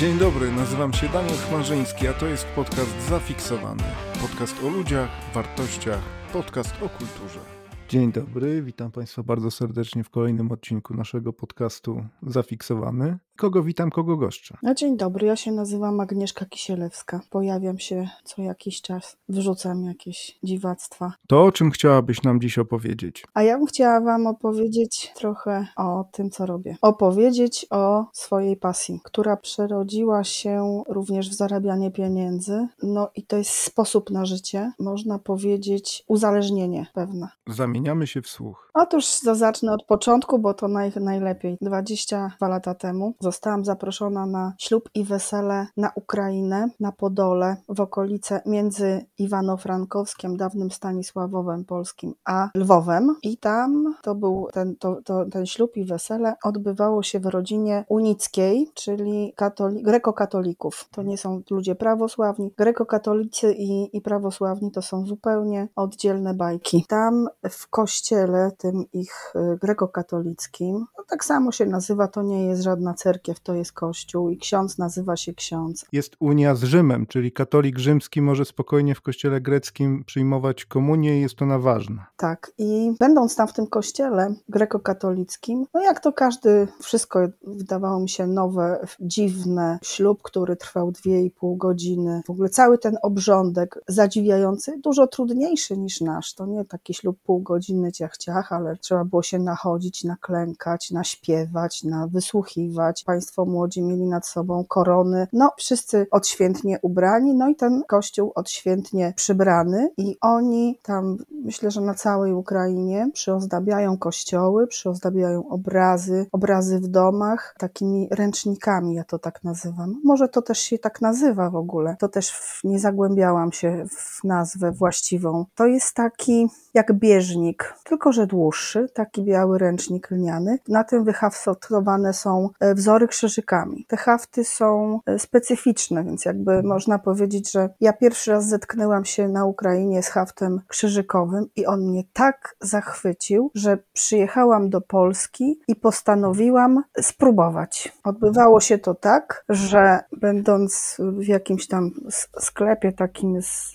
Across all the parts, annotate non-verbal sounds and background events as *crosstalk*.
Dzień dobry, nazywam się Daniel Chmarzyński, a to jest podcast Zafiksowany. Podcast o ludziach, wartościach, podcast o kulturze. Dzień dobry, witam Państwa bardzo serdecznie w kolejnym odcinku naszego podcastu Zafiksowany. Kogo witam, kogo goszczę? No, dzień dobry, ja się nazywam Agnieszka Kisielewska. Pojawiam się co jakiś czas, wrzucam jakieś dziwactwa. To o czym chciałabyś nam dziś opowiedzieć? A ja bym chciała Wam opowiedzieć trochę o tym, co robię. Opowiedzieć o swojej pasji, która przerodziła się również w zarabianie pieniędzy. No i to jest sposób na życie, można powiedzieć uzależnienie pewne. Zamieniamy się w słuch. Otóż zacznę od początku, bo to naj, najlepiej. 22 lata temu zostałam zaproszona na ślub i wesele na Ukrainę, na Podole, w okolice między Iwano-Frankowskiem, dawnym Stanisławowem Polskim, a Lwowem. I tam to był ten, to, to, ten ślub i wesele odbywało się w rodzinie unickiej, czyli katoli- grekokatolików. To nie są ludzie prawosławni. Grekokatolicy i, i prawosławni to są zupełnie oddzielne bajki. Tam w kościele, tym ich y, grekokatolickim, no tak samo się nazywa, to nie jest żadna cerkiew, to jest kościół i ksiądz nazywa się ksiądz. Jest unia z Rzymem, czyli katolik rzymski może spokojnie w kościele greckim przyjmować komunię i jest to na ważne. Tak, i będąc tam w tym kościele grekokatolickim, no jak to każdy, wszystko wydawało mi się nowe, dziwne, ślub, który trwał dwie i pół godziny, w ogóle cały ten obrządek zadziwiający, dużo trudniejszy niż nasz, to nie taki ślub pół godziny ciach ciach, ale trzeba było się nachodzić, naklękać, naśpiewać, na wysłuchiwać. Państwo młodzi mieli nad sobą korony, no wszyscy odświętnie ubrani, no i ten kościół odświętnie przybrany i oni tam, myślę, że na całej Ukrainie przyozdabiają kościoły, przyozdabiają obrazy, obrazy w domach takimi ręcznikami, ja to tak nazywam. Może to też się tak nazywa w ogóle, to też w, nie zagłębiałam się w nazwę właściwą. To jest taki jak bieżnik, tylko że dłuższy, taki biały ręcznik lniany. Na tym wyhaftowane są e, wzory krzyżykami. Te hafty są e, specyficzne, więc jakby można powiedzieć, że ja pierwszy raz zetknęłam się na Ukrainie z haftem krzyżykowym i on mnie tak zachwycił, że przyjechałam do Polski i postanowiłam spróbować. Odbywało się to tak, że będąc w jakimś tam sklepie takim z,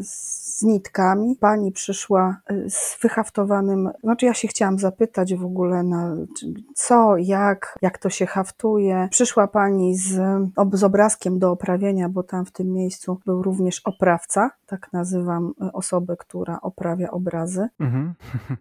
z nitkami, pani przyszła z wyhaftowanym, znaczy ja się chciałam zapytać w ogóle na co, jak, jak to się haftuje. Przyszła pani z, z obrazkiem do oprawienia, bo tam w tym miejscu był również oprawca, tak nazywam osobę, która oprawia obrazy. Mhm.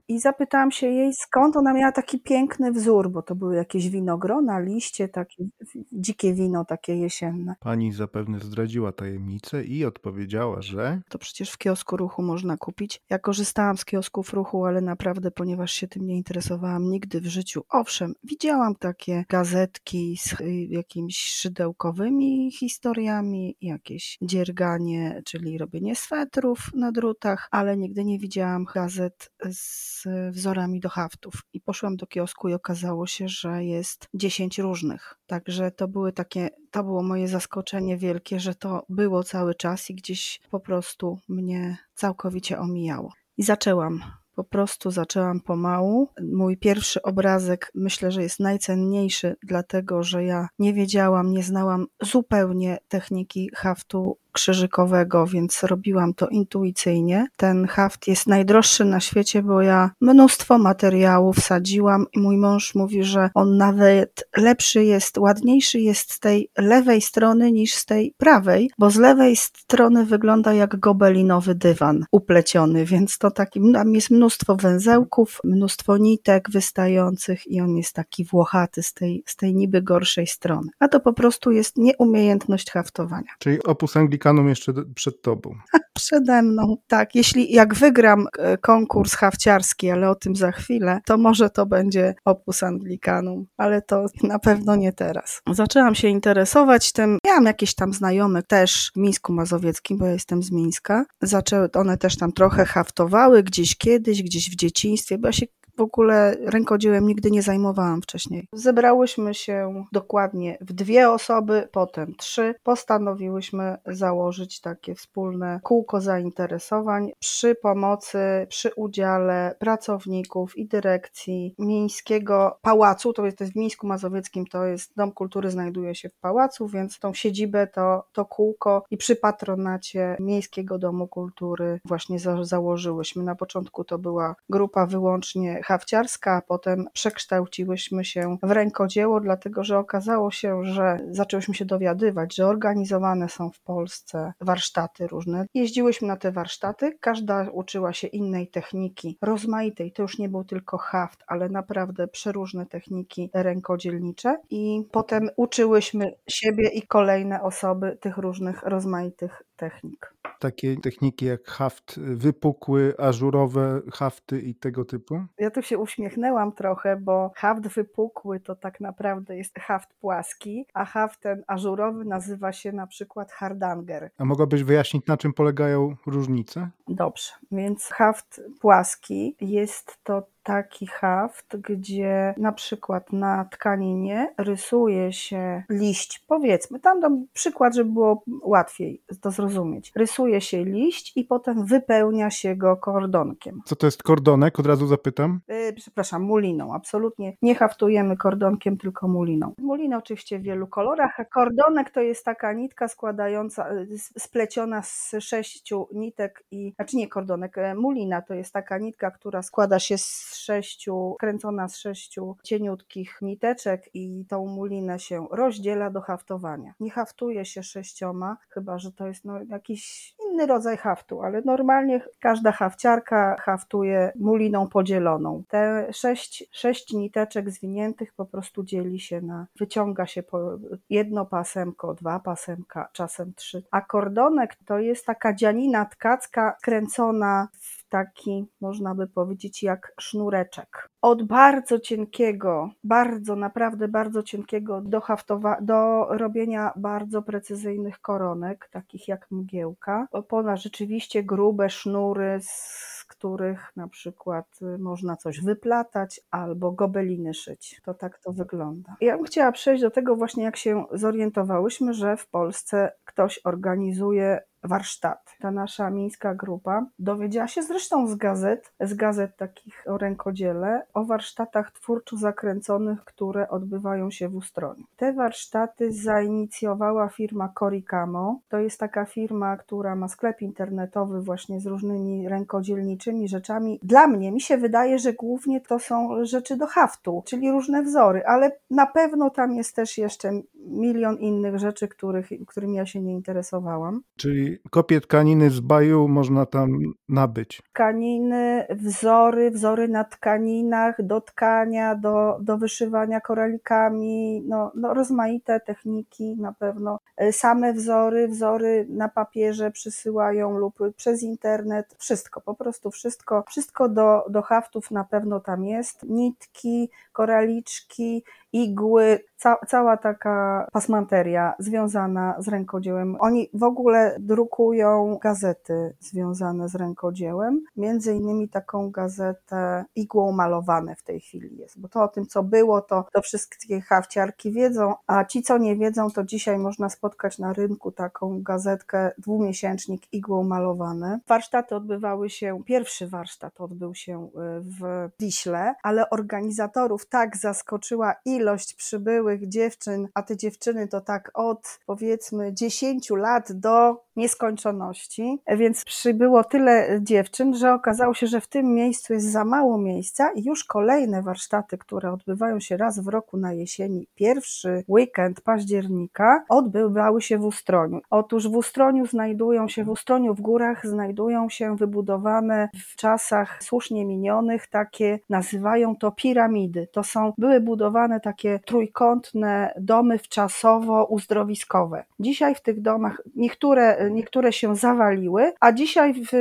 I zapytałam się jej skąd ona miała taki piękny wzór, bo to były jakieś winogrona, liście, takie dzikie wino, takie jesienne. Pani zapewne zdradziła tajemnicę i odpowiedziała, że... To przecież w kiosku ruchu można kupić. Ja korzystałam z kiosków ruchu, ale naprawdę, ponieważ się tym nie interesowałam nigdy w życiu. Owszem, widziałam takie gazetki z jakimiś szydełkowymi historiami, jakieś dzierganie, czyli robienie swetrów na drutach, ale nigdy nie widziałam gazet z wzorami do haftów. I poszłam do kiosku i okazało się, że jest 10 różnych. Także to były takie, to było moje zaskoczenie wielkie, że to było cały czas i gdzieś po prostu mnie całkowicie omijało. I zaczęłam po prostu zaczęłam pomału. Mój pierwszy obrazek myślę, że jest najcenniejszy, dlatego że ja nie wiedziałam, nie znałam zupełnie techniki haftu krzyżykowego, więc robiłam to intuicyjnie. Ten haft jest najdroższy na świecie, bo ja mnóstwo materiału wsadziłam i mój mąż mówi, że on nawet lepszy jest, ładniejszy jest z tej lewej strony niż z tej prawej, bo z lewej strony wygląda jak gobelinowy dywan upleciony, więc to taki, tam jest mnóstwo węzełków, mnóstwo nitek wystających i on jest taki włochaty z tej, z tej niby gorszej strony. A to po prostu jest nieumiejętność haftowania. Czyli opus Anglicanum jeszcze przed tobą. Przede mną, tak. Jeśli jak wygram e, konkurs hawciarski, ale o tym za chwilę, to może to będzie opus Anglicanum, ale to na pewno nie teraz. Zaczęłam się interesować tym. Miałam jakieś tam znajome też w Mińsku Mazowieckim, bo ja jestem z Mińska. Zaczęły, one też tam trochę haftowały gdzieś kiedyś, gdzieś w dzieciństwie, bo ja się w ogóle rękodziełem nigdy nie zajmowałam wcześniej. Zebrałyśmy się dokładnie w dwie osoby, potem trzy. Postanowiłyśmy założyć takie wspólne kółko zainteresowań przy pomocy, przy udziale pracowników i dyrekcji Miejskiego Pałacu, to jest, to jest w Mińsku Mazowieckim, to jest Dom Kultury znajduje się w pałacu, więc tą siedzibę to, to kółko i przy patronacie Miejskiego Domu Kultury właśnie za, założyłyśmy. Na początku to była grupa wyłącznie hawciarska, a potem przekształciłyśmy się w rękodzieło, dlatego że okazało się, że zaczęłyśmy się dowiadywać, że organizowane są w Polsce warsztaty różne. Jeździłyśmy na te warsztaty, każda uczyła się innej techniki, rozmaitej. To już nie był tylko haft, ale naprawdę przeróżne techniki rękodzielnicze i potem uczyłyśmy siebie i kolejne osoby tych różnych rozmaitych technik. Takie techniki jak haft wypukły, ażurowe hafty i tego typu? Ja tu się uśmiechnęłam trochę, bo haft wypukły to tak naprawdę jest haft płaski, a haft ten ażurowy nazywa się na przykład hardanger. A mogłabyś wyjaśnić, na czym polegają różnice? Dobrze, więc haft płaski jest to taki haft, gdzie na przykład na tkaninie rysuje się liść, powiedzmy, tam dam przykład, żeby było łatwiej to zrozumieć. Rysuje się liść i potem wypełnia się go kordonkiem. Co to jest kordonek? Od razu zapytam. Yy, przepraszam, muliną. Absolutnie nie haftujemy kordonkiem, tylko muliną. Mulina oczywiście w wielu kolorach, a kordonek to jest taka nitka składająca, y, spleciona z sześciu nitek i, znaczy nie kordonek, e, mulina to jest taka nitka, która składa się z sześciu, kręcona z sześciu cieniutkich niteczek i tą mulinę się rozdziela do haftowania. Nie haftuje się sześcioma, chyba że to jest no, jakiś inny rodzaj haftu, ale normalnie każda hafciarka haftuje muliną podzieloną. Te sześć, sześć niteczek zwiniętych po prostu dzieli się na, wyciąga się po jedno pasemko, dwa pasemka, czasem trzy. A kordonek to jest taka dzianina tkacka kręcona w taki, można by powiedzieć, jak sznureczek. Od bardzo cienkiego, bardzo, naprawdę bardzo cienkiego do, haftowa- do robienia bardzo precyzyjnych koronek, takich jak mgiełka, po na rzeczywiście grube sznury, z których na przykład y, można coś wyplatać albo gobeliny szyć. To tak to wygląda. Ja bym chciała przejść do tego właśnie, jak się zorientowałyśmy, że w Polsce ktoś organizuje warsztaty. Ta nasza miejska grupa dowiedziała się zresztą z gazet, z gazet takich o rękodziele, o warsztatach twórczo zakręconych, które odbywają się w Ustroniu. Te warsztaty zainicjowała firma Coricamo. To jest taka firma, która ma sklep internetowy właśnie z różnymi rękodzielniczymi rzeczami. Dla mnie mi się wydaje, że głównie to są rzeczy do haftu, czyli różne wzory, ale na pewno tam jest też jeszcze milion innych rzeczy, których, którymi ja się nie interesowałam. Czyli kopie tkaniny z baju można tam nabyć. Tkaniny, wzory, wzory na tkaninach, do tkania, do, do wyszywania koralikami, no, no rozmaite techniki na pewno. E, same wzory, wzory na papierze przysyłają lub przez internet, wszystko, po prostu wszystko, wszystko do, do haftów na pewno tam jest. Nitki, koraliczki, igły, ca cała taka pasmanteria związana z rękodziełem. Oni w ogóle drukują gazety związane z rękodziełem, między innymi taką gazetę igłą malowane w tej chwili jest, bo to o tym, co było, to, to wszystkie hawciarki wiedzą, a ci, co nie wiedzą, to dzisiaj można spotkać na rynku taką gazetkę, dwumiesięcznik igłą malowane. Warsztaty odbywały się, pierwszy warsztat odbył się y, w Wiśle, ale organizatorów tak zaskoczyła ilość przybyłych dziewczyn, a te dziewczyny to tak od powiedzmy 10 lat do nieskończoności, więc przybyło tyle dziewczyn, że okazało się, że w tym miejscu jest za mało miejsca i już kolejne warsztaty, które odbywają się raz w roku na jesieni, pierwszy weekend października, odbywały się w Ustroniu. Otóż w Ustroniu znajdują się, w Ustroniu w górach znajdują się wybudowane w czasach słusznie minionych takie, nazywają to piramidy. To są, były budowane takie trójkątne domy wczasowo uzdrowiskowe. Dzisiaj w tych domach niektóre niektóre się zawaliły, a dzisiaj w,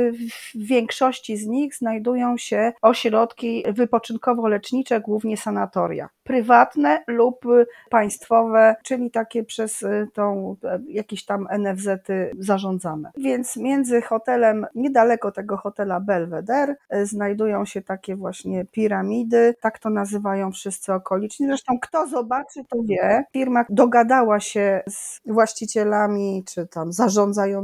w większości z nich znajdują się ośrodki wypoczynkowo-lecznicze, głównie sanatoria. prywatne lub państwowe, czyli takie przez tą jakieś tam NFZ-y zarządzane. Więc między hotelem, niedaleko tego hotela Belvedere, znajdują się takie właśnie piramidy, tak to nazywają wszyscy okoliczni. Zresztą kto zobaczy, to wie. Firma dogadała się z właścicielami czy tam zarządzającymi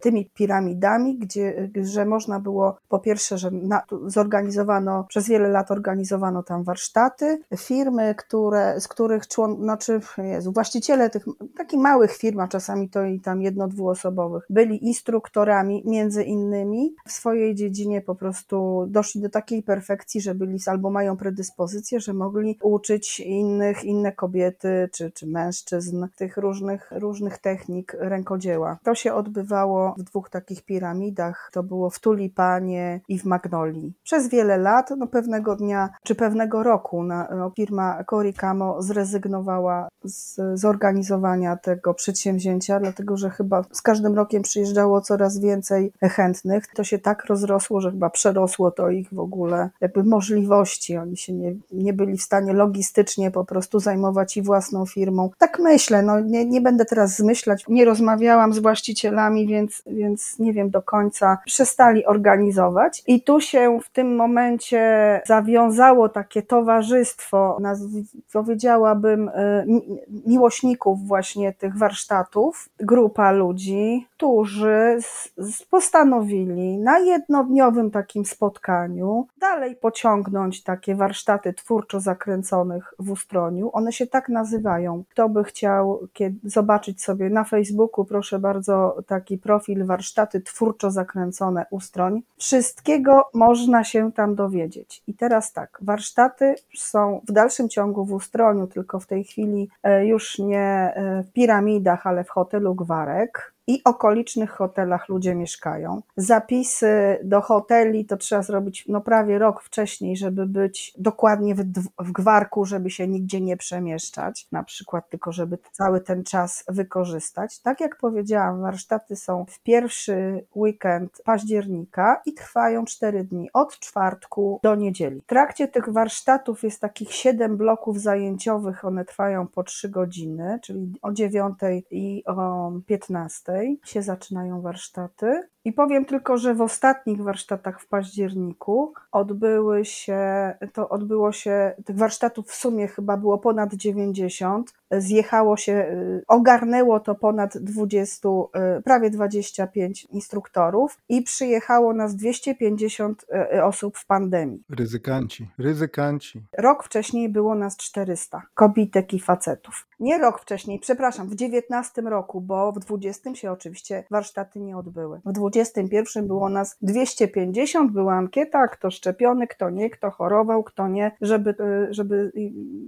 tymi piramidami, gdzie, że można było po pierwsze, że na, zorganizowano, przez wiele lat organizowano tam warsztaty, firmy, które, z których człon, znaczy Jezu, właściciele tych takich małych firm, a czasami to i tam jedno, dwuosobowych, byli instruktorami między innymi w swojej dziedzinie po prostu doszli do takiej perfekcji, że byli albo mają predyspozycję, że mogli uczyć innych, inne kobiety czy, czy mężczyzn tych różnych, różnych technik rękodzieła. To się odbywało w dwóch takich piramidach. To było w Tulipanie i w Magnolii. Przez wiele lat, no pewnego dnia czy pewnego roku na, no, firma Coricamo zrezygnowała z zorganizowania tego przedsięwzięcia, dlatego że chyba z każdym rokiem przyjeżdżało coraz więcej chętnych. To się tak rozrosło, że chyba przerosło to ich w ogóle jakby możliwości. Oni się nie, nie byli w stanie logistycznie po prostu zajmować i własną firmą. Tak myślę, no nie, nie będę teraz zmyślać. Nie rozmawiałam z właścicielami, więc, więc nie wiem do końca. Przestali organizować i tu się w tym momencie zawiązało takie towarzystwo, powiedziałabym, y, miłośników właśnie tych warsztatów, grupa ludzi, którzy postanowili na jednodniowym takim spotkaniu dalej pociągnąć takie warsztaty twórczo zakręconych w Ustroniu. One się tak nazywają. Kto by chciał zobaczyć sobie na Facebooku, proszę bardzo, taki profil warsztaty twórczo zakręcone Ustroń. Wszystkiego można się tam dowiedzieć. I teraz tak, warsztaty są w dalszym ciągu w Ustroniu, tylko w tej chwili e, już nie e, w piramidach, ale w hotelu Gwarek i okolicznych hotelach ludzie mieszkają. Zapisy do hoteli to trzeba zrobić no prawie rok wcześniej, żeby być dokładnie w, w gwarku, żeby się nigdzie nie przemieszczać, na przykład tylko żeby cały ten czas wykorzystać. Tak jak powiedziałam, warsztaty są w pierwszy weekend października i trwają 4 dni, od czwartku do niedzieli. W trakcie tych warsztatów jest takich 7 bloków zajęciowych, one trwają po 3 godziny, czyli o 9 i o 15 się zaczynają warsztaty. I powiem tylko, że w ostatnich warsztatach w październiku odbyły się, to odbyło się, tych warsztatów w sumie chyba było ponad 90. Zjechało się, y, ogarnęło to ponad 20, y, prawie 25 instruktorów i przyjechało nas 250 y, osób w pandemii. Ryzykanci, ryzykanci. Rok wcześniej było nas 400 kobitek i facetów. Nie rok wcześniej, przepraszam, w 19 roku, bo w 20 się oczywiście warsztaty nie odbyły. W 21 było nas 250, była ankieta, kto szczepiony, kto nie, kto chorował, kto nie, żeby, y, żeby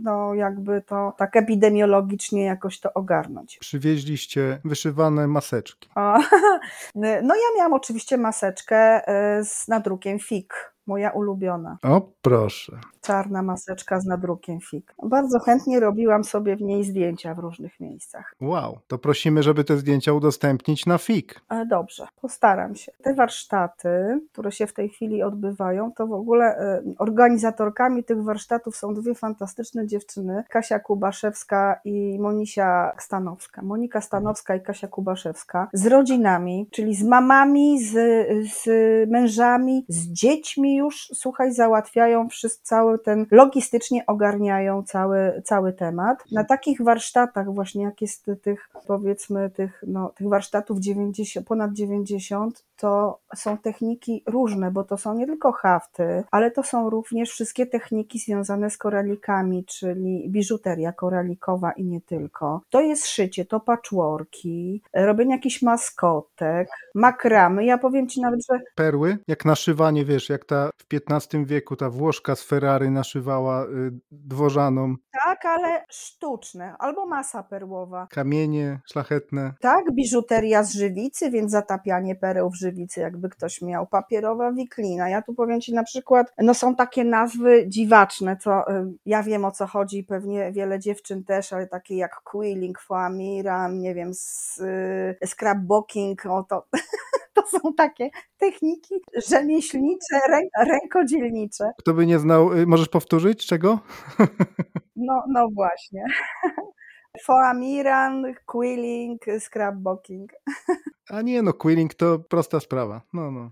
no jakby to tak epidemiologicznie jakoś to ogarnąć. Przywieźliście wyszywane maseczki. O, *laughs* no ja miałam oczywiście maseczkę y, z nadrukiem FIK moja ulubiona. O, proszę. Czarna maseczka z nadrukiem FIK. Bardzo chętnie robiłam sobie w niej zdjęcia w różnych miejscach. Wow, to prosimy, żeby te zdjęcia udostępnić na FIK. E, dobrze, postaram się. Te warsztaty, które się w tej chwili odbywają, to w ogóle e, organizatorkami tych warsztatów są dwie fantastyczne dziewczyny, Kasia Kubaszewska i Monisia Stanowska. Monika Stanowska i Kasia Kubaszewska z rodzinami, czyli z mamami, z, z mężami, z dziećmi już, słuchaj, załatwiają wszystko, cały ten, logistycznie ogarniają cały, cały temat. Na takich warsztatach właśnie, jak jest tych, powiedzmy, tych, no, tych warsztatów 90, ponad 90, to są techniki różne, bo to są nie tylko hafty, ale to są również wszystkie techniki związane z koralikami, czyli biżuteria koralikowa i nie tylko. To jest szycie, to patchworki, robienie jakichś maskotek, makramy. Ja powiem Ci nawet, że... Perły? Jak naszywanie, wiesz, jak ta w XV wieku ta Włoszka z Ferrari naszywała y, dworzanom. Tak, ale sztuczne, albo masa perłowa. Kamienie szlachetne. Tak, biżuteria z żywicy, więc zatapianie pereł w żywicy, jakby ktoś miał. Papierowa wiklina. Ja tu powiem Ci na przykład, no są takie nazwy dziwaczne, co y, ja wiem o co chodzi, pewnie wiele dziewczyn też, ale takie jak quilling, foamiran, nie wiem, z, y, scrapbooking, o to *laughs* *laughs* To są takie techniki rzemieślnicze, rę, rękodzielnicze. Kto by nie znał, y, możesz powtórzyć czego? *laughs* No, no właśnie. *laughs* Foamiran, quilling, scrapbooking. A nie, no quilling to prosta sprawa. No, no.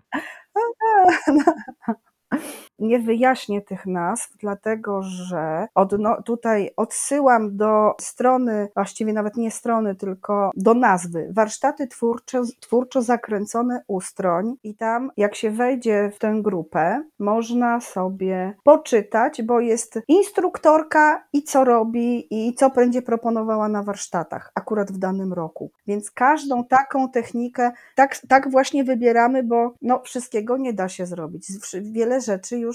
Nie wyjaśnię tych nazw, dlatego że odno, tutaj odsyłam do strony, właściwie nawet nie strony, tylko do nazwy Warsztaty twórcze, twórczo zakręcone ustroń i tam jak się wejdzie w tę grupę, można sobie poczytać, bo jest instruktorka i co robi i co będzie proponowała na warsztatach akurat w danym roku. Więc każdą taką technikę tak, tak właśnie wybieramy, bo no, wszystkiego nie da się zrobić. Wiele rzeczy już,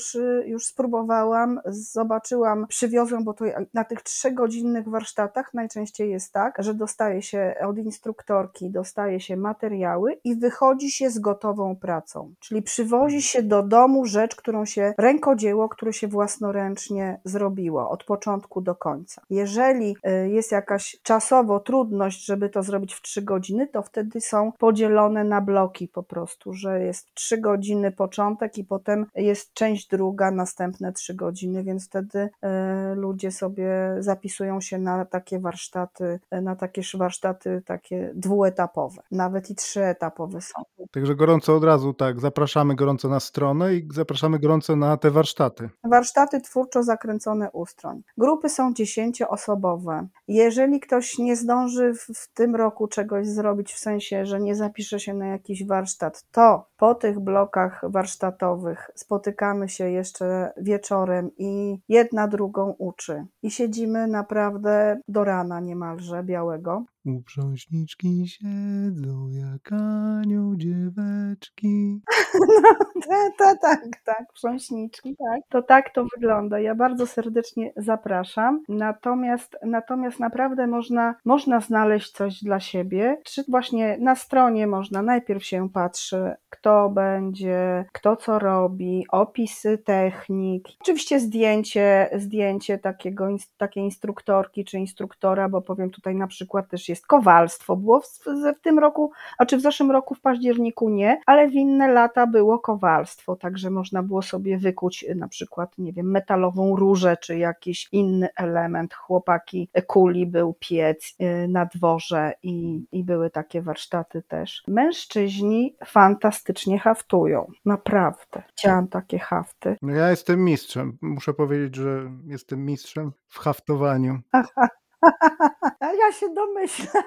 już spróbowałam, zobaczyłam, przywiozłam, bo to na tych trzygodzinnych warsztatach najczęściej jest tak, że dostaje się od instruktorki, dostaje się materiały i wychodzi się z gotową pracą. Czyli przywozi się do domu rzecz, którą się rękodzieło, które się własnoręcznie zrobiło od początku do końca. Jeżeli y, jest jakaś czasowo trudność, żeby to zrobić w trzy godziny, to wtedy są podzielone na bloki po prostu, że jest trzy godziny początek i potem jest część druga, następne trzy godziny, więc wtedy e, ludzie sobie zapisują się na takie warsztaty, e, na takie warsztaty takie dwuetapowe, nawet i trzyetapowe są. Także gorąco od razu tak, zapraszamy gorąco na stronę i zapraszamy gorąco na te warsztaty. Warsztaty twórczo zakręcone ustroń. Grupy są dziesięcioosobowe. Jeżeli ktoś nie zdąży w, w tym roku czegoś zrobić, w sensie, że nie zapisze się na jakiś warsztat, to po tych blokach warsztatowych spotykamy się jeszcze wieczorem i jedna drugą uczy. I siedzimy naprawdę do rana niemalże białego. Uprząśniczki siedzą jak anioł dzieweczki. *laughs* No, tak, tak, tak, prząśniczki, tak. To tak to wygląda. Ja bardzo serdecznie zapraszam. Natomiast, natomiast naprawdę można, można znaleźć coś dla siebie. Czy właśnie na stronie można, najpierw się patrzy, kto będzie, kto co robi, opisy technik. Oczywiście zdjęcie, zdjęcie takiego, takiej instruktorki czy instruktora, bo powiem tutaj na przykład też jest kowalstwo. Było w, w tym roku, a czy w zeszłym roku w październiku nie, ale w inne lata było kowalstwo, także można było sobie wykuć na przykład, nie wiem, metalową różę czy jakiś inny element. Chłopaki kuli, był piec y, na dworze i, i były takie warsztaty też. Mężczyźni fantastycznie haftują, naprawdę. Chciałam takie hafty. No ja jestem mistrzem. Muszę powiedzieć, że jestem mistrzem w haftowaniu. *laughs* ja się domyślam.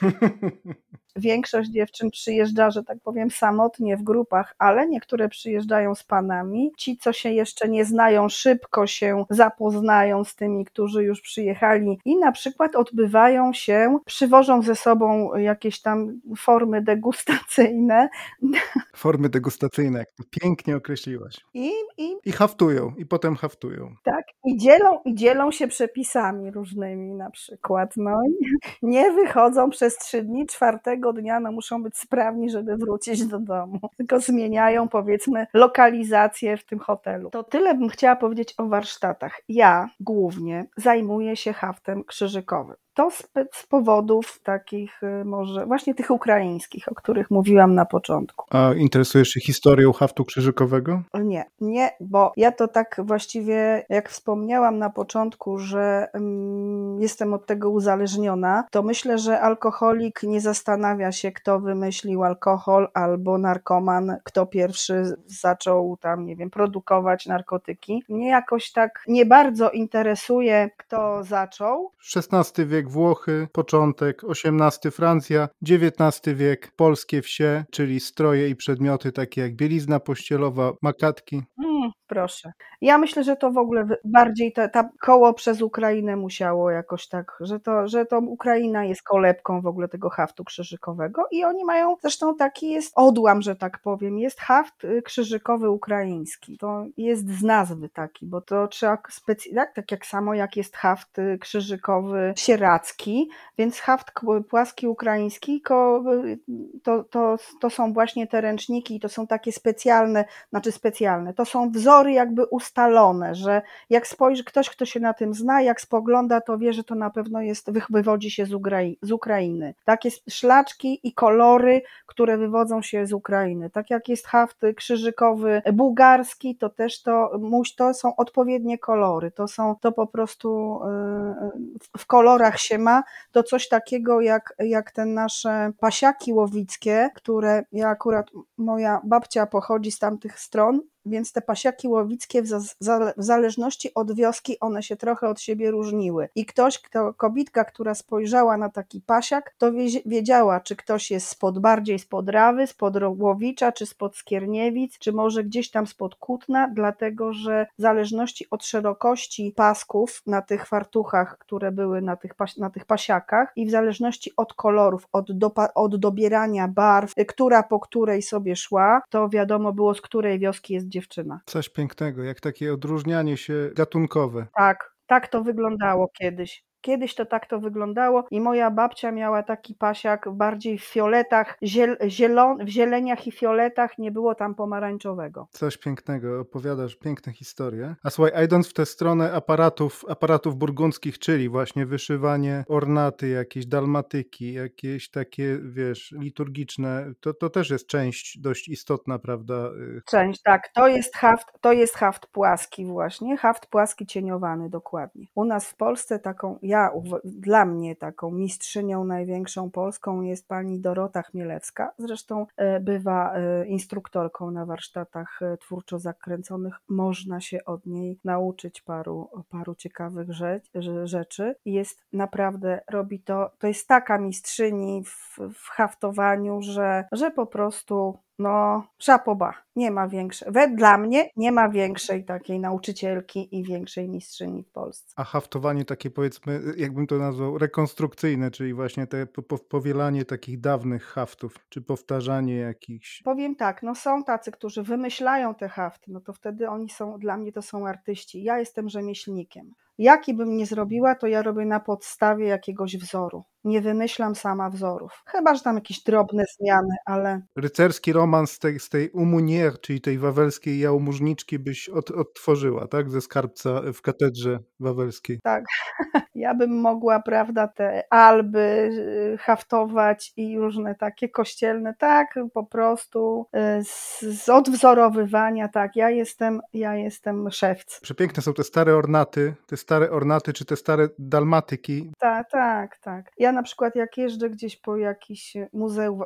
*laughs* Większość dziewczyn przyjeżdża, że tak powiem, samotnie w grupach, ale niektóre przyjeżdżają z panami. Ci, co się jeszcze nie znają, szybko się zapoznają z tymi, którzy już przyjechali i na przykład odbywają się, przywożą ze sobą jakieś tam formy degustacyjne. *laughs* Formy degustacyjne, jak to pięknie określiłaś. I, i, I haftują, i potem haftują. Tak, i dzielą, i dzielą się przepisami różnymi na przykład. No, *laughs* nie wychodzą przez trzy dni, czwartego dnia no, muszą być sprawni, żeby wrócić do domu. Tylko zmieniają powiedzmy lokalizację w tym hotelu. To tyle bym chciała powiedzieć o warsztatach. Ja głównie zajmuję się haftem krzyżykowym. To z, z, powodów takich y, może właśnie tych ukraińskich, o których mówiłam na początku. A interesujesz się historią haftu krzyżykowego? Nie, nie, bo ja to tak właściwie, jak wspomniałam na początku, że um, jestem od tego uzależniona, to myślę, że alkoholik nie zastanawia się, kto wymyślił alkohol albo narkoman, kto pierwszy zaczął tam, nie wiem, produkować narkotyki. Mnie jakoś tak nie bardzo interesuje, kto zaczął. XVI wiek Włochy, początek, XVIII Francja, XIX wiek polskie wsie, czyli stroje i przedmioty takie jak bielizna pościelowa, makatki. Proszę. Ja myślę, że to w ogóle bardziej ta, ta koło przez Ukrainę musiało jakoś tak, że to, że to Ukraina jest kolebką w ogóle tego haftu krzyżykowego i oni mają, zresztą taki jest odłam, że tak powiem, jest haft y, krzyżykowy ukraiński. To jest z nazwy taki, bo to trzeba specjalnie, tak, tak jak samo jak jest haft y, krzyżykowy sieracki, więc haft płaski ukraiński to, to, to są właśnie te ręczniki, to są takie specjalne, znaczy specjalne, to są wzory kolory jakby ustalone, że jak spojrzy ktoś, kto się na tym zna, jak spogląda, to wie, że to na pewno jest, wywodzi się z, Ukrai z Ukrainy. Takie szlaczki i kolory, które wywodzą się z Ukrainy. Tak jak jest haft krzyżykowy bułgarski, to też to, to są odpowiednie kolory. To są, to po prostu y, w kolorach się ma, to coś takiego jak, jak te nasze pasiaki łowickie, które ja akurat, moja babcia pochodzi z tamtych stron, więc te pasiaki łowickie w, za, w, zależności od wioski one się trochę od siebie różniły. I ktoś, kto, kobitka, która spojrzała na taki pasiak, to wiedziała, czy ktoś jest spod bardziej spod Rawy, spod Łowicza, czy spod Skierniewic, czy może gdzieś tam spod Kutna, dlatego że w zależności od szerokości pasków na tych fartuchach, które były na tych, na tych pasiakach i w zależności od kolorów, od, dopa, od dobierania barw, która po której sobie szła, to wiadomo było, z której wioski jest dziewczyna. Coś pięknego, jak takie odróżnianie się gatunkowe. Tak, tak to wyglądało kiedyś. Kiedyś to tak to wyglądało i moja babcia miała taki pasiak bardziej w fioletach, ziel, zielon, w zieleniach i fioletach, nie było tam pomarańczowego. Coś pięknego, opowiadasz piękne historie. A słuchaj, a idąc w tę stronę aparatów, aparatów burgundzkich, czyli właśnie wyszywanie ornaty, jakieś dalmatyki, jakieś takie, wiesz, liturgiczne, to, to też jest część dość istotna, prawda? Część, tak. To jest haft, to jest haft płaski właśnie, haft płaski cieniowany dokładnie. U nas w Polsce taką ja, dla mnie taką mistrzynią największą polską jest pani Dorota Chmielewska. Zresztą e, bywa e, instruktorką na warsztatach e, twórczo zakręconych. Można się od niej nauczyć paru, paru ciekawych rzeczy. Jest naprawdę, robi to, to jest taka mistrzyni w, w haftowaniu, że, że po prostu no, szapoba, nie ma większej, we dla mnie nie ma większej takiej nauczycielki i większej mistrzyni w Polsce. A haftowanie takie powiedzmy, jakbym to nazwał, rekonstrukcyjne, czyli właśnie te powielanie takich dawnych haftów, czy powtarzanie jakichś... Powiem tak, no są tacy, którzy wymyślają te hafty, no to wtedy oni są, dla mnie to są artyści. Ja jestem rzemieślnikiem. Jaki bym nie zrobiła, to ja robię na podstawie jakiegoś wzoru. Nie wymyślam sama wzorów. Chyba, że tam jakieś drobne zmiany, ale. Rycerski romans z tej, z tej Umunier, czyli tej wawelskiej jałmużniczki, byś od, odtworzyła, tak? Ze skarbca w katedrze wawelskiej. Tak. *laughs* Ja bym mogła, prawda, te alby y, haftować i różne takie kościelne, tak, po prostu y, z, z odwzorowywania, tak. Ja jestem, ja jestem szewc. Przepiękne są te stare ornaty, te stare ornaty, czy te stare dalmatyki. Tak, tak, tak. Ja na przykład jak jeżdżę gdzieś po jakichś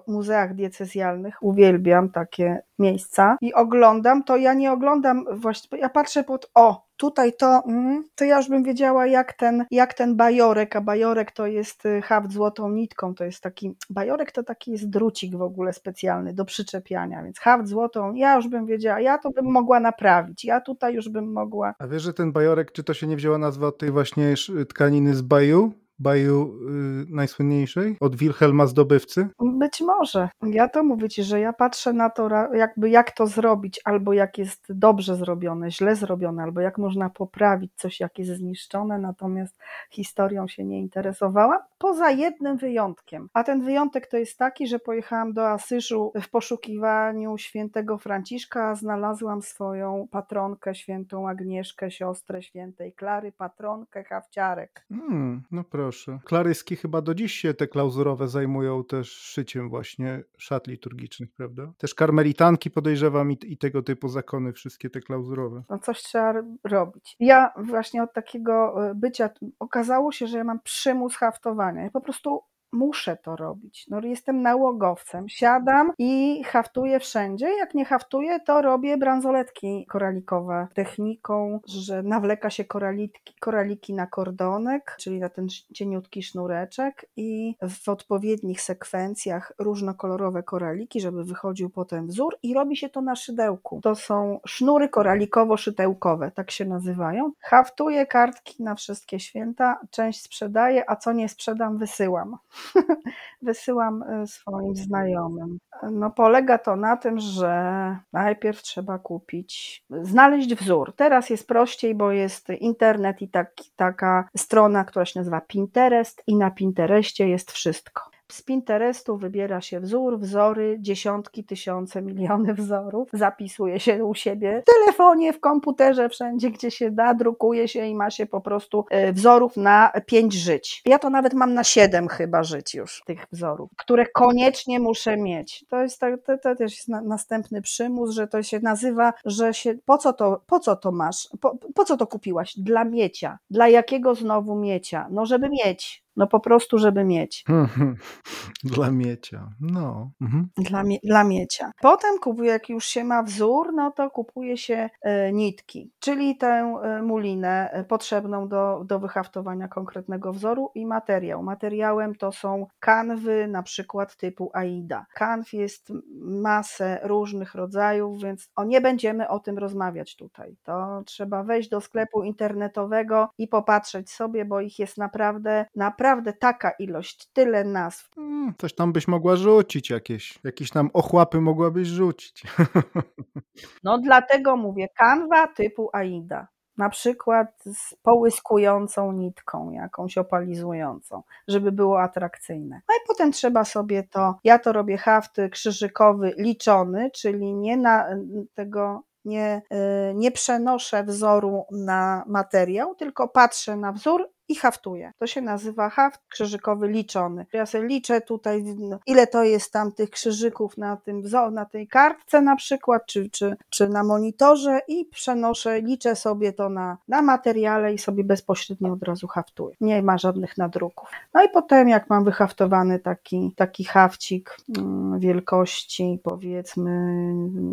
muzeach diecezjalnych, uwielbiam takie miejsca i oglądam, to ja nie oglądam właśnie, ja patrzę pod, o, tutaj to, mm, to ja już bym wiedziała jak ten, jak ten bajorek, a bajorek to jest y, haft złotą nitką, to jest taki, bajorek to taki jest drucik w ogóle specjalny do przyczepiania, więc haft złotą, ja już bym wiedziała, ja to bym mogła naprawić, ja tutaj już bym mogła. A wiesz, że ten bajorek, czy to się nie wzięła nazwa od tej właśnie tkaniny z baju? Baju y, najsłynniejszej? Od Wilhelma Zdobywcy? Być może. Ja to mówię Ci, że ja patrzę na to jakby jak to zrobić, albo jak jest dobrze zrobione, źle zrobione, albo jak można poprawić coś, jak jest zniszczone, natomiast historią się nie interesowała, poza jednym wyjątkiem. A ten wyjątek to jest taki, że pojechałam do Asyżu w poszukiwaniu świętego Franciszka, a znalazłam swoją patronkę, świętą Agnieszkę, siostrę świętej Klary, patronkę hawciarek. Hmm, no proszę. Klaryski chyba do dziś się te klauzurowe zajmują też szyciem właśnie szat liturgicznych, prawda? Też karmelitanki podejrzewam i, i tego typu zakony, wszystkie te klauzurowe. No coś trzeba robić. Ja właśnie od takiego e, bycia, okazało się, że ja mam przymus haftowania. Ja po prostu muszę to robić. No, jestem nałogowcem, siadam i haftuję wszędzie. Jak nie haftuję, to robię bransoletki koralikowe techniką, że nawleka się koraliki, koraliki na kordonek, czyli na ten cieniutki sznureczek i w odpowiednich sekwencjach różnokolorowe koraliki, żeby wychodził potem wzór i robi się to na szydełku. To są sznury koralikowo-szydełkowe, tak się nazywają. Haftuję kartki na wszystkie święta, część sprzedaję, a co nie sprzedam, wysyłam. *laughs* wysyłam e, swoim znajomym. No, polega to na tym, że najpierw trzeba kupić, znaleźć wzór. Teraz jest prościej, bo jest internet i tak, taka strona, która się nazywa Pinterest, i na Pinterestie jest wszystko. Z Pinterestu wybiera się wzór, wzory, dziesiątki, tysiące, miliony wzorów, zapisuje się u siebie w telefonie, w komputerze, wszędzie, gdzie się da, drukuje się i ma się po prostu e, wzorów na pięć żyć. Ja to nawet mam na siedem chyba żyć już tych wzorów, które koniecznie muszę mieć. To jest tak, to, to też jest na, następny przymus, że to się nazywa, że się, po co to, po co to masz, po, po co to kupiłaś? Dla miecia. Dla jakiego znowu miecia? No żeby mieć. No po prostu, żeby mieć. *laughs* Dla miecia. No. Mhm. Dla, mie dla miecia. Potem kupuje, jak już się ma wzór, no to kupuje się e, nitki, czyli tę e, mulinę e, potrzebną do, do wyhaftowania konkretnego wzoru i materiał. Materiałem to są kanwy, na przykład typu AIDA. Kanw jest masę różnych rodzajów, więc o, nie będziemy o tym rozmawiać tutaj. To trzeba wejść do sklepu internetowego i popatrzeć sobie, bo ich jest naprawdę, naprawdę naprawdę taka ilość, tyle nazw. Hmm, coś tam byś mogła rzucić, jakieś, jakieś tam ochłapy mogłabyś rzucić. *laughs* No dlatego mówię, kanwa typu AIDA. Na przykład z połyskującą nitką, jakąś opalizującą, żeby było atrakcyjne. No i potem trzeba sobie to, ja to robię hafty krzyżykowy liczony, czyli nie na tego nie, y, nie przenoszę wzoru na materiał, tylko patrzę na wzór i haftuję. To się nazywa haft krzyżykowy liczony. Ja sobie liczę tutaj, no, ile to jest tam tych krzyżyków na, tym, na tej kartce na przykład, czy, czy, czy na monitorze i przenoszę, liczę sobie to na, na materiale i sobie bezpośrednio od razu haftuję. Nie ma żadnych nadruków. No i potem jak mam wyhaftowany taki, taki hafcik mm, wielkości powiedzmy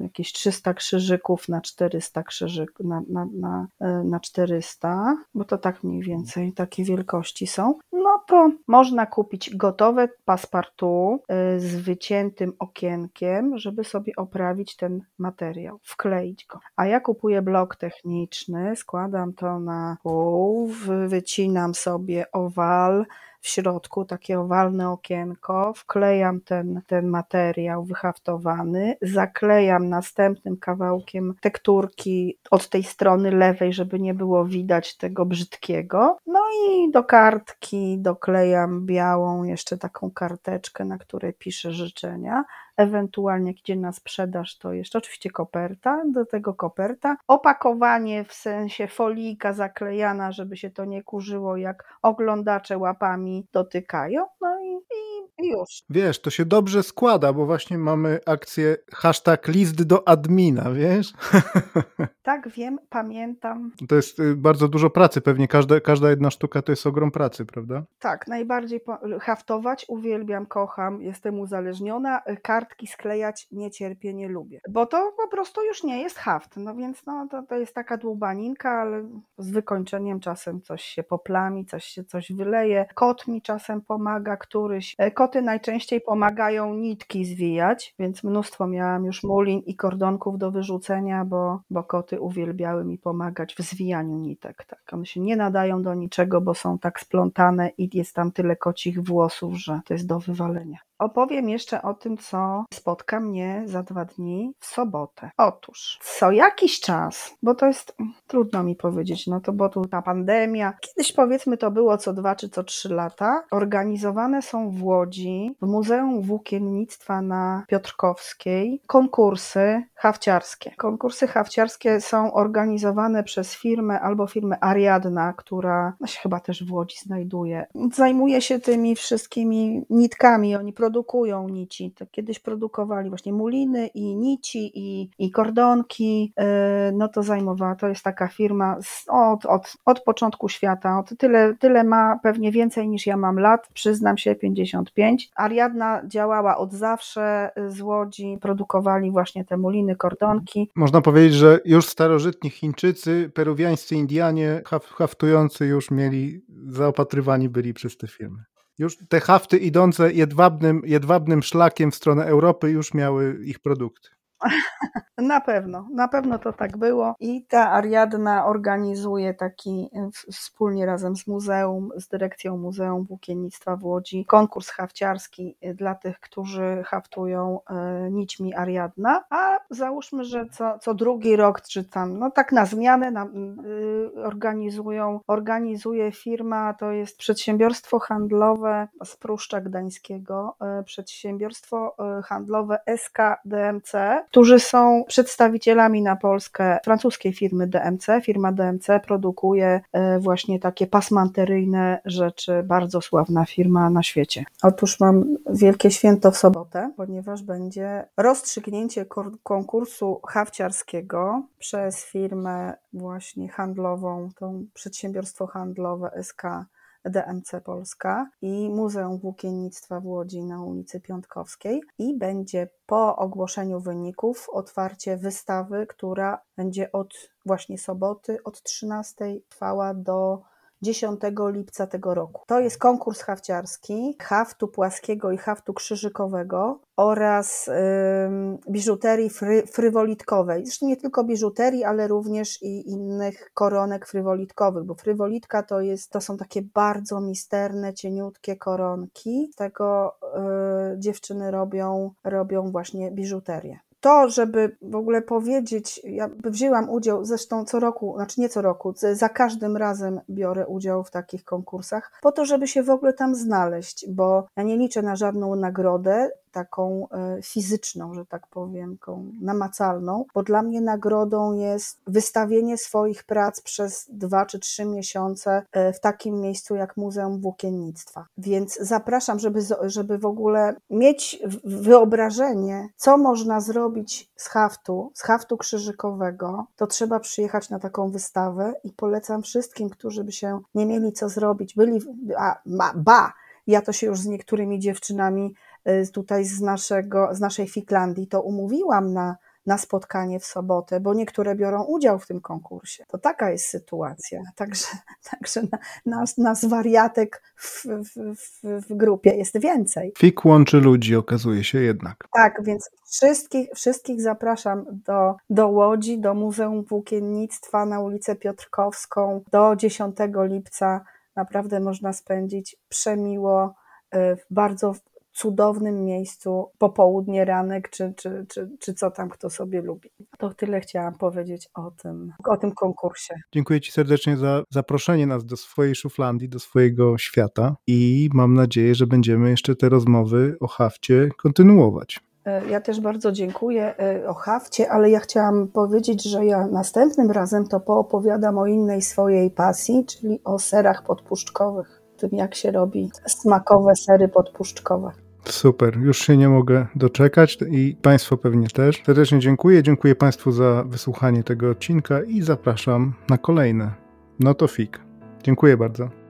jakieś 300 krzyżyków na 400 krzyżyków, na, na, na, e, na 400, bo to tak mniej więcej takie wielkości są, no to można kupić gotowe paspartu y, z wyciętym okienkiem, żeby sobie oprawić ten materiał, wkleić go. A ja kupuję blok techniczny, składam to na pół, wycinam sobie owal, w środku takie owalne okienko, wklejam ten, ten materiał wyhaftowany, zaklejam następnym kawałkiem tekturki od tej strony lewej, żeby nie było widać tego brzydkiego. No i do kartki doklejam białą jeszcze taką karteczkę, na której piszę życzenia ewentualnie jak idzie na sprzedaż, to jeszcze oczywiście koperta, do tego koperta, opakowanie w sensie folika zaklejana, żeby się to nie kurzyło, jak oglądacze łapami dotykają, no i, i już. Wiesz, to się dobrze składa, bo właśnie mamy akcję hashtag list do admina, wiesz? *laughs* Tak, wiem, pamiętam. To jest y, bardzo dużo pracy, pewnie każda, każda jedna sztuka to jest ogrom pracy, prawda? Tak, najbardziej haftować uwielbiam, kocham, jestem uzależniona. Kartki sklejać nie cierpię, nie lubię, bo to po prostu już nie jest haft, no więc no, to, to jest taka dłubaninka, ale z wykończeniem czasem coś się poplami, coś się coś wyleje. Kot mi czasem pomaga, któryś. E, koty najczęściej pomagają nitki zwijać, więc mnóstwo miałam już mulin i kordonków do wyrzucenia, bo, bo koty uwielbiały mi pomagać w zwijaniu nitek. Tak. One się nie nadają do niczego, bo są tak splątane i jest tam tyle kocich włosów, że to jest do wywalenia. Opowiem jeszcze o tym, co spotka mnie za dwa dni w sobotę. Otóż, co jakiś czas, bo to jest trudno mi powiedzieć, no to bo tu ta pandemia, kiedyś powiedzmy to było co dwa czy co trzy lata, organizowane są w Łodzi, w Muzeum Włókiennictwa na Piotrkowskiej, konkursy hawciarskie. Konkursy hawciarskie są organizowane przez firmę albo firmę Ariadna, która no się chyba też w Łodzi znajduje. Zajmuje się tymi wszystkimi nitkami, oni produkują produkują nici. To kiedyś produkowali właśnie muliny i nici i, i kordonki. E, no to zajmowała, to jest taka firma od, od, od początku świata. Od tyle, tyle ma, pewnie więcej niż ja mam lat, przyznam się 55. Ariadna działała od zawsze z Łodzi, produkowali właśnie te muliny, kordonki. Można powiedzieć, że już starożytni Chińczycy, peruwiańscy Indianie haftujący już mieli, zaopatrywani byli przez te firmy. Już te hafty idące jedwabnym, jedwabnym szlakiem w stronę Europy już miały ich produkty. *laughs* Na pewno, na pewno to tak było. I ta Ariadna organizuje taki wspólnie razem z muzeum, z dyrekcją Muzeum Włókiennictwa w Łodzi konkurs hafciarski dla tych, którzy haftują e, nićmi Ariadna, a załóżmy, że co, co drugi rok, czy tam, no tak na zmianę na, organizują, organizuje firma, to jest przedsiębiorstwo handlowe z Pruszcza Gdańskiego, e, przedsiębiorstwo e, handlowe SKDMC, którzy są przedstawicielami na Polskę francuskiej firmy DMC. Firma DMC produkuje e, właśnie takie pasmanteryjne rzeczy, bardzo sławna firma na świecie. Otóż mam wielkie święto w sobotę, ponieważ będzie rozstrzygnięcie konkursu hawciarskiego przez firmę właśnie handlową, to przedsiębiorstwo handlowe SK DMC Polska i Muzeum Włókiennictwa w Łodzi na ulicy Piątkowskiej i będzie po ogłoszeniu wyników otwarcie wystawy, która będzie od właśnie soboty od 13 trwała do 10 lipca tego roku. To jest konkurs hafciarski haftu płaskiego i haftu krzyżykowego oraz biżuterii fry, frywolitkowej. Zresztą nie tylko biżuterii, ale również i innych koronek frywolitkowych, bo frywolitka to, jest, to są takie bardzo misterne, cieniutkie koronki. Z tego yy, dziewczyny robią, robią właśnie biżuterię to, żeby w ogóle powiedzieć, ja wzięłam udział, zresztą co roku, znaczy nie co roku, za każdym razem biorę udział w takich konkursach, po to, żeby się w ogóle tam znaleźć, bo ja nie liczę na żadną nagrodę, taką e, fizyczną, że tak powiem, taką namacalną, bo dla mnie nagrodą jest wystawienie swoich prac przez dwa czy trzy miesiące e, w takim miejscu jak Muzeum Włókiennictwa. Więc zapraszam, żeby, żeby w ogóle mieć wyobrażenie, co można zrobić z haftu, z haftu krzyżykowego, to trzeba przyjechać na taką wystawę i polecam wszystkim, którzy by się nie mieli co zrobić, byli, a, ba, ja to się już z niektórymi dziewczynami tutaj z, naszego, z naszej Fiklandii, to umówiłam na, na spotkanie w sobotę, bo niektóre biorą udział w tym konkursie. To taka jest sytuacja. Także, *laughs* także nas, nas wariatek w, w, w, w grupie jest więcej. Fik łączy ludzi, okazuje się jednak. Tak, więc wszystkich, wszystkich zapraszam do, do Łodzi, do Muzeum Włókiennictwa na ulicę Piotrkowską do 10 lipca. Naprawdę można spędzić przemiło, y, bardzo cudownym miejscu, popołudnie, ranek, czy, czy, czy, czy co tam kto sobie lubi. To tyle chciałam powiedzieć o tym, o tym konkursie. Dziękuję Ci serdecznie za zaproszenie nas do swojej szuflandii, do swojego świata i mam nadzieję, że będziemy jeszcze te rozmowy o hafcie kontynuować. E, ja też bardzo dziękuję e, o hafcie, ale ja chciałam powiedzieć, że ja następnym razem to poopowiadam o innej swojej pasji, czyli o serach podpuszczkowych tym, jak się robi smakowe sery podpuszczkowe. Super, już się nie mogę doczekać i Państwo pewnie też. Serdecznie dziękuję. Dziękuję Państwu za wysłuchanie tego odcinka i zapraszam na kolejne. No to fik. Dziękuję bardzo.